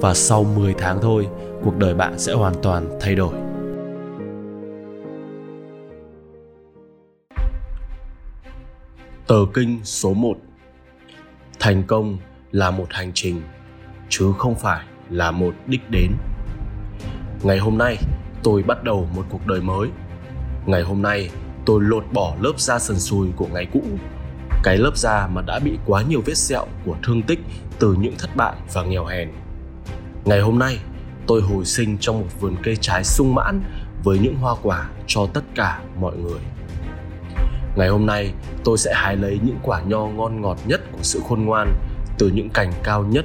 Và sau 10 tháng thôi, cuộc đời bạn sẽ hoàn toàn thay đổi. Tờ kinh số 1 Thành công là một hành trình, chứ không phải là một đích đến. Ngày hôm nay, tôi bắt đầu một cuộc đời mới. Ngày hôm nay, tôi lột bỏ lớp da sần sùi của ngày cũ. Cái lớp da mà đã bị quá nhiều vết sẹo của thương tích từ những thất bại và nghèo hèn. Ngày hôm nay, tôi hồi sinh trong một vườn cây trái sung mãn với những hoa quả cho tất cả mọi người. Ngày hôm nay, tôi sẽ hái lấy những quả nho ngon ngọt nhất của sự khôn ngoan từ những cành cao nhất.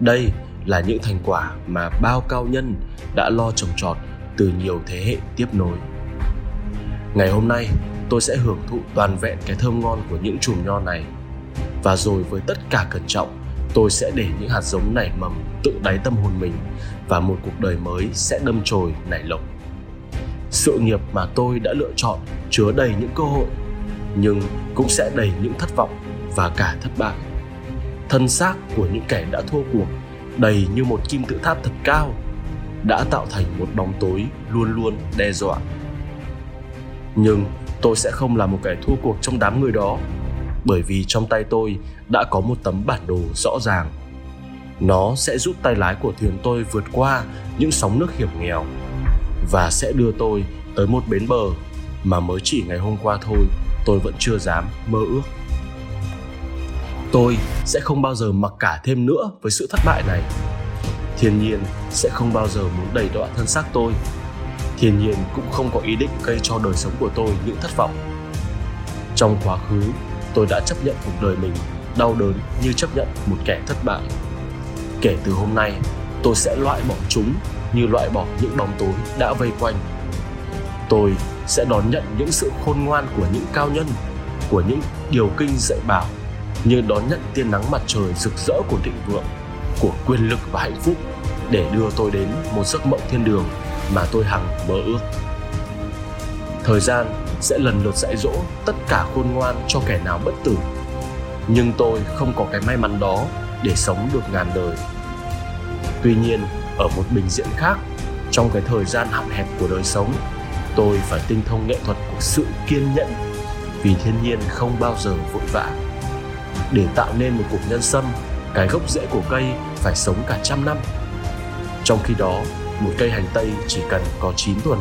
Đây là những thành quả mà bao cao nhân đã lo trồng trọt từ nhiều thế hệ tiếp nối. Ngày hôm nay, tôi sẽ hưởng thụ toàn vẹn cái thơm ngon của những chùm nho này. Và rồi với tất cả cẩn trọng, tôi sẽ để những hạt giống nảy mầm tự đáy tâm hồn mình và một cuộc đời mới sẽ đâm chồi, nảy lộc. Sự nghiệp mà tôi đã lựa chọn chứa đầy những cơ hội, nhưng cũng sẽ đầy những thất vọng và cả thất bại. Thân xác của những kẻ đã thua cuộc, đầy như một kim tự tháp thật cao, đã tạo thành một bóng tối luôn luôn đe dọa. Nhưng tôi sẽ không là một kẻ thua cuộc trong đám người đó bởi vì trong tay tôi đã có một tấm bản đồ rõ ràng. Nó sẽ giúp tay lái của thuyền tôi vượt qua những sóng nước hiểm nghèo và sẽ đưa tôi tới một bến bờ mà mới chỉ ngày hôm qua thôi tôi vẫn chưa dám mơ ước. Tôi sẽ không bao giờ mặc cả thêm nữa với sự thất bại này. Thiên nhiên sẽ không bao giờ muốn đầy đọa thân xác tôi. Thiên nhiên cũng không có ý định gây cho đời sống của tôi những thất vọng. Trong quá khứ, tôi đã chấp nhận cuộc đời mình đau đớn như chấp nhận một kẻ thất bại. Kể từ hôm nay, tôi sẽ loại bỏ chúng như loại bỏ những bóng tối đã vây quanh. Tôi sẽ đón nhận những sự khôn ngoan của những cao nhân, của những điều kinh dạy bảo như đón nhận tia nắng mặt trời rực rỡ của thịnh vượng, của quyền lực và hạnh phúc để đưa tôi đến một giấc mộng thiên đường mà tôi hằng mơ ước. Thời gian sẽ lần lượt dạy dỗ tất cả khôn ngoan cho kẻ nào bất tử. Nhưng tôi không có cái may mắn đó để sống được ngàn đời. Tuy nhiên, ở một bình diện khác, trong cái thời gian hạn hẹp của đời sống, tôi phải tinh thông nghệ thuật của sự kiên nhẫn vì thiên nhiên không bao giờ vội vã. Để tạo nên một cục nhân sâm, cái gốc rễ của cây phải sống cả trăm năm. Trong khi đó, một cây hành tây chỉ cần có 9 tuần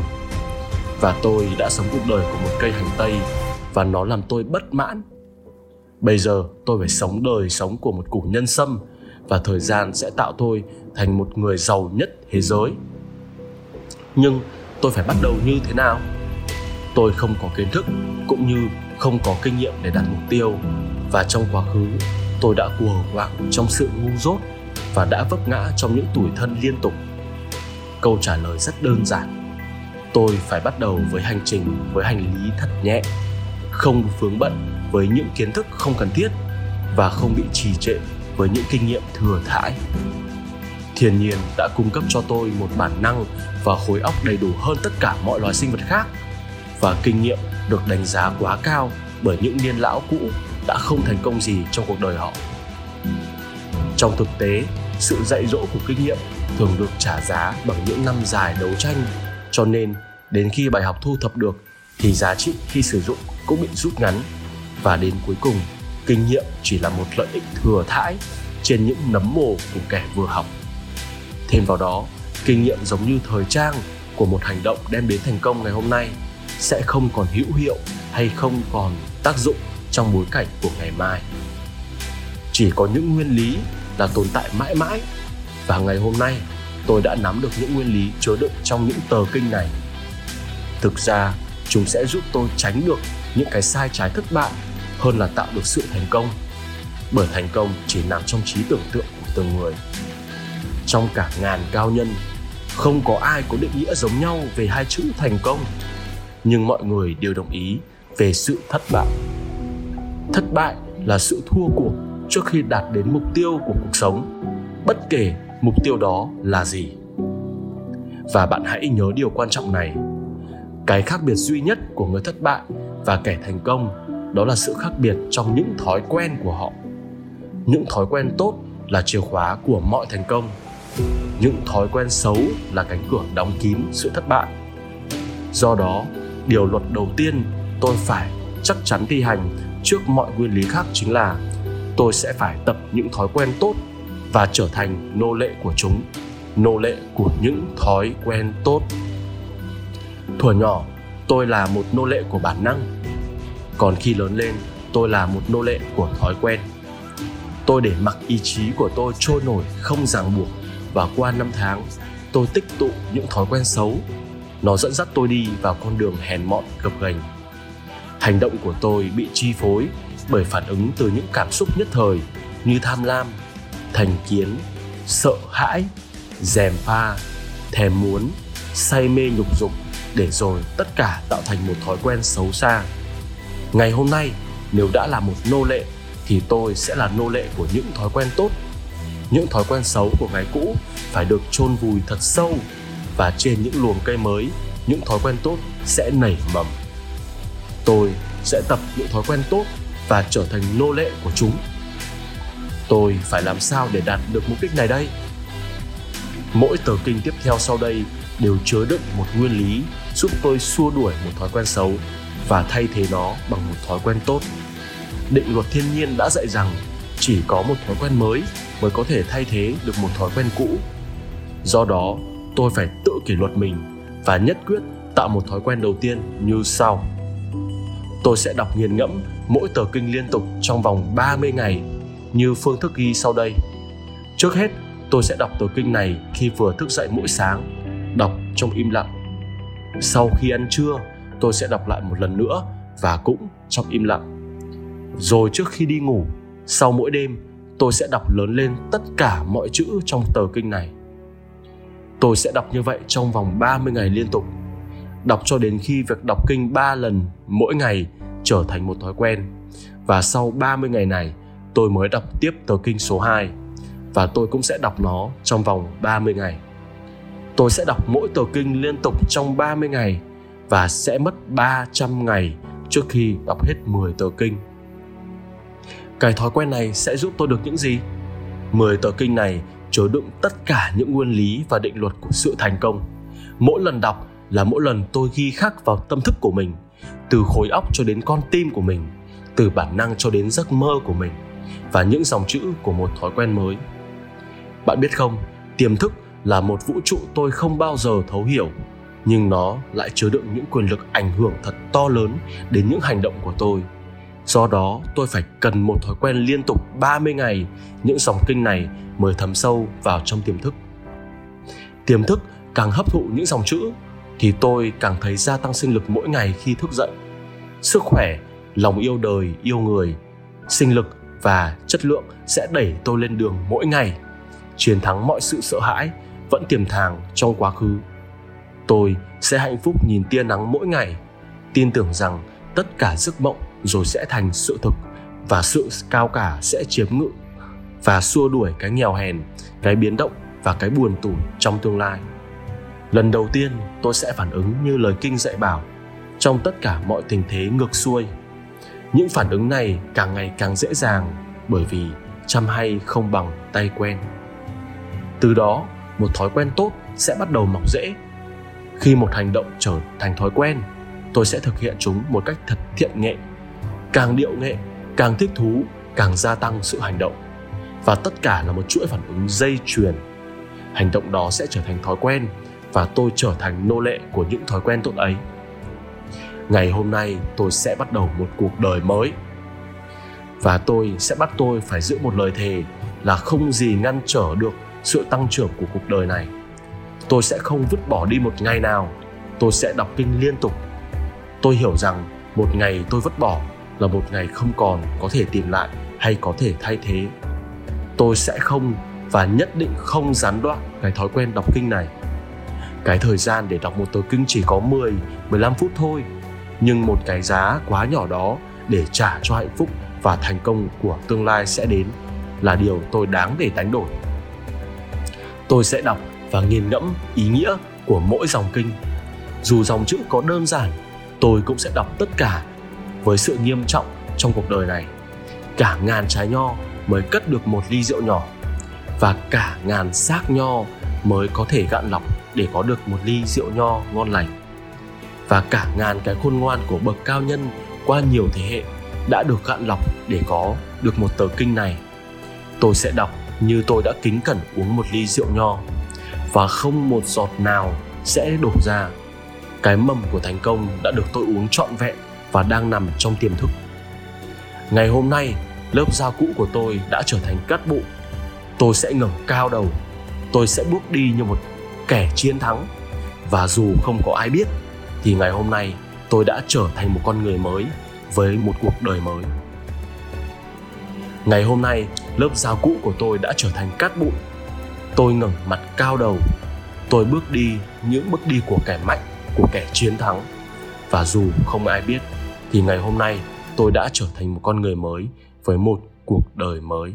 và tôi đã sống cuộc đời của một cây hành tây, và nó làm tôi bất mãn. Bây giờ tôi phải sống đời sống của một củ nhân sâm, và thời gian sẽ tạo tôi thành một người giàu nhất thế giới. Nhưng tôi phải bắt đầu như thế nào? Tôi không có kiến thức cũng như không có kinh nghiệm để đặt mục tiêu, và trong quá khứ tôi đã cùa quạng trong sự ngu dốt và đã vấp ngã trong những tuổi thân liên tục. Câu trả lời rất đơn giản tôi phải bắt đầu với hành trình, với hành lý thật nhẹ, không vướng bận với những kiến thức không cần thiết và không bị trì trệ với những kinh nghiệm thừa thãi. Thiên nhiên đã cung cấp cho tôi một bản năng và khối óc đầy đủ hơn tất cả mọi loài sinh vật khác, và kinh nghiệm được đánh giá quá cao bởi những niên lão cũ đã không thành công gì trong cuộc đời họ. Trong thực tế, sự dạy dỗ của kinh nghiệm thường được trả giá bằng những năm dài đấu tranh cho nên, đến khi bài học thu thập được, thì giá trị khi sử dụng cũng bị rút ngắn. Và đến cuối cùng, kinh nghiệm chỉ là một lợi ích thừa thãi trên những nấm mồ của kẻ vừa học. Thêm vào đó, kinh nghiệm giống như thời trang của một hành động đem đến thành công ngày hôm nay sẽ không còn hữu hiệu hay không còn tác dụng trong bối cảnh của ngày mai. Chỉ có những nguyên lý là tồn tại mãi mãi. Và ngày hôm nay tôi đã nắm được những nguyên lý chứa đựng trong những tờ kinh này. Thực ra, chúng sẽ giúp tôi tránh được những cái sai trái thất bại hơn là tạo được sự thành công. Bởi thành công chỉ nằm trong trí tưởng tượng của từng người. Trong cả ngàn cao nhân, không có ai có định nghĩa giống nhau về hai chữ thành công. Nhưng mọi người đều đồng ý về sự thất bại. Thất bại là sự thua cuộc trước khi đạt đến mục tiêu của cuộc sống, bất kể mục tiêu đó là gì? Và bạn hãy nhớ điều quan trọng này. Cái khác biệt duy nhất của người thất bại và kẻ thành công đó là sự khác biệt trong những thói quen của họ. Những thói quen tốt là chìa khóa của mọi thành công. Những thói quen xấu là cánh cửa đóng kín sự thất bại. Do đó, điều luật đầu tiên tôi phải chắc chắn thi hành trước mọi nguyên lý khác chính là tôi sẽ phải tập những thói quen tốt và trở thành nô lệ của chúng, nô lệ của những thói quen tốt. Thuở nhỏ, tôi là một nô lệ của bản năng. Còn khi lớn lên, tôi là một nô lệ của thói quen. Tôi để mặc ý chí của tôi trôi nổi không ràng buộc và qua năm tháng, tôi tích tụ những thói quen xấu. Nó dẫn dắt tôi đi vào con đường hèn mọn, gập ghềnh. Hành động của tôi bị chi phối bởi phản ứng từ những cảm xúc nhất thời như tham lam thành kiến, sợ hãi, dèm pha, thèm muốn, say mê nhục dục để rồi tất cả tạo thành một thói quen xấu xa. Ngày hôm nay, nếu đã là một nô lệ, thì tôi sẽ là nô lệ của những thói quen tốt. Những thói quen xấu của ngày cũ phải được chôn vùi thật sâu và trên những luồng cây mới, những thói quen tốt sẽ nảy mầm. Tôi sẽ tập những thói quen tốt và trở thành nô lệ của chúng tôi phải làm sao để đạt được mục đích này đây? Mỗi tờ kinh tiếp theo sau đây đều chứa đựng một nguyên lý giúp tôi xua đuổi một thói quen xấu và thay thế nó bằng một thói quen tốt. Định luật thiên nhiên đã dạy rằng chỉ có một thói quen mới mới có thể thay thế được một thói quen cũ. Do đó, tôi phải tự kỷ luật mình và nhất quyết tạo một thói quen đầu tiên như sau. Tôi sẽ đọc nghiền ngẫm mỗi tờ kinh liên tục trong vòng 30 ngày như phương thức ghi sau đây. Trước hết, tôi sẽ đọc tờ kinh này khi vừa thức dậy mỗi sáng, đọc trong im lặng. Sau khi ăn trưa, tôi sẽ đọc lại một lần nữa và cũng trong im lặng. Rồi trước khi đi ngủ, sau mỗi đêm, tôi sẽ đọc lớn lên tất cả mọi chữ trong tờ kinh này. Tôi sẽ đọc như vậy trong vòng 30 ngày liên tục. Đọc cho đến khi việc đọc kinh 3 lần mỗi ngày trở thành một thói quen. Và sau 30 ngày này, tôi mới đọc tiếp tờ kinh số 2 và tôi cũng sẽ đọc nó trong vòng 30 ngày. Tôi sẽ đọc mỗi tờ kinh liên tục trong 30 ngày và sẽ mất 300 ngày trước khi đọc hết 10 tờ kinh. Cái thói quen này sẽ giúp tôi được những gì? 10 tờ kinh này chứa đựng tất cả những nguyên lý và định luật của sự thành công. Mỗi lần đọc là mỗi lần tôi ghi khắc vào tâm thức của mình, từ khối óc cho đến con tim của mình, từ bản năng cho đến giấc mơ của mình và những dòng chữ của một thói quen mới. Bạn biết không, tiềm thức là một vũ trụ tôi không bao giờ thấu hiểu, nhưng nó lại chứa đựng những quyền lực ảnh hưởng thật to lớn đến những hành động của tôi. Do đó, tôi phải cần một thói quen liên tục 30 ngày, những dòng kinh này mới thấm sâu vào trong tiềm thức. Tiềm thức càng hấp thụ những dòng chữ thì tôi càng thấy gia tăng sinh lực mỗi ngày khi thức dậy. Sức khỏe, lòng yêu đời, yêu người, sinh lực và chất lượng sẽ đẩy tôi lên đường mỗi ngày. Chiến thắng mọi sự sợ hãi vẫn tiềm tàng trong quá khứ. Tôi sẽ hạnh phúc nhìn tia nắng mỗi ngày, tin tưởng rằng tất cả giấc mộng rồi sẽ thành sự thực và sự cao cả sẽ chiếm ngự và xua đuổi cái nghèo hèn, cái biến động và cái buồn tủi trong tương lai. Lần đầu tiên tôi sẽ phản ứng như lời kinh dạy bảo, trong tất cả mọi tình thế ngược xuôi những phản ứng này càng ngày càng dễ dàng bởi vì chăm hay không bằng tay quen. Từ đó, một thói quen tốt sẽ bắt đầu mọc rễ khi một hành động trở thành thói quen, tôi sẽ thực hiện chúng một cách thật thiện nghệ, càng điệu nghệ, càng thích thú, càng gia tăng sự hành động. Và tất cả là một chuỗi phản ứng dây chuyền. Hành động đó sẽ trở thành thói quen và tôi trở thành nô lệ của những thói quen tốt ấy ngày hôm nay tôi sẽ bắt đầu một cuộc đời mới. Và tôi sẽ bắt tôi phải giữ một lời thề là không gì ngăn trở được sự tăng trưởng của cuộc đời này. Tôi sẽ không vứt bỏ đi một ngày nào. Tôi sẽ đọc kinh liên tục. Tôi hiểu rằng một ngày tôi vứt bỏ là một ngày không còn có thể tìm lại hay có thể thay thế. Tôi sẽ không và nhất định không gián đoạn cái thói quen đọc kinh này. Cái thời gian để đọc một tờ kinh chỉ có 10, 15 phút thôi, nhưng một cái giá quá nhỏ đó để trả cho hạnh phúc và thành công của tương lai sẽ đến là điều tôi đáng để đánh đổi. Tôi sẽ đọc và nghiền ngẫm ý nghĩa của mỗi dòng kinh. Dù dòng chữ có đơn giản, tôi cũng sẽ đọc tất cả với sự nghiêm trọng trong cuộc đời này. Cả ngàn trái nho mới cất được một ly rượu nhỏ và cả ngàn xác nho mới có thể gạn lọc để có được một ly rượu nho ngon lành và cả ngàn cái khôn ngoan của bậc cao nhân qua nhiều thế hệ đã được cạn lọc để có được một tờ kinh này. Tôi sẽ đọc như tôi đã kính cẩn uống một ly rượu nho, và không một giọt nào sẽ đổ ra. Cái mầm của thành công đã được tôi uống trọn vẹn và đang nằm trong tiềm thức. Ngày hôm nay, lớp da cũ của tôi đã trở thành cát bụi. Tôi sẽ ngẩng cao đầu, tôi sẽ bước đi như một kẻ chiến thắng. Và dù không có ai biết thì ngày hôm nay, tôi đã trở thành một con người mới với một cuộc đời mới. Ngày hôm nay, lớp giao cũ của tôi đã trở thành cát bụi. Tôi ngẩng mặt cao đầu. Tôi bước đi những bước đi của kẻ mạnh, của kẻ chiến thắng. Và dù không ai biết, thì ngày hôm nay, tôi đã trở thành một con người mới với một cuộc đời mới.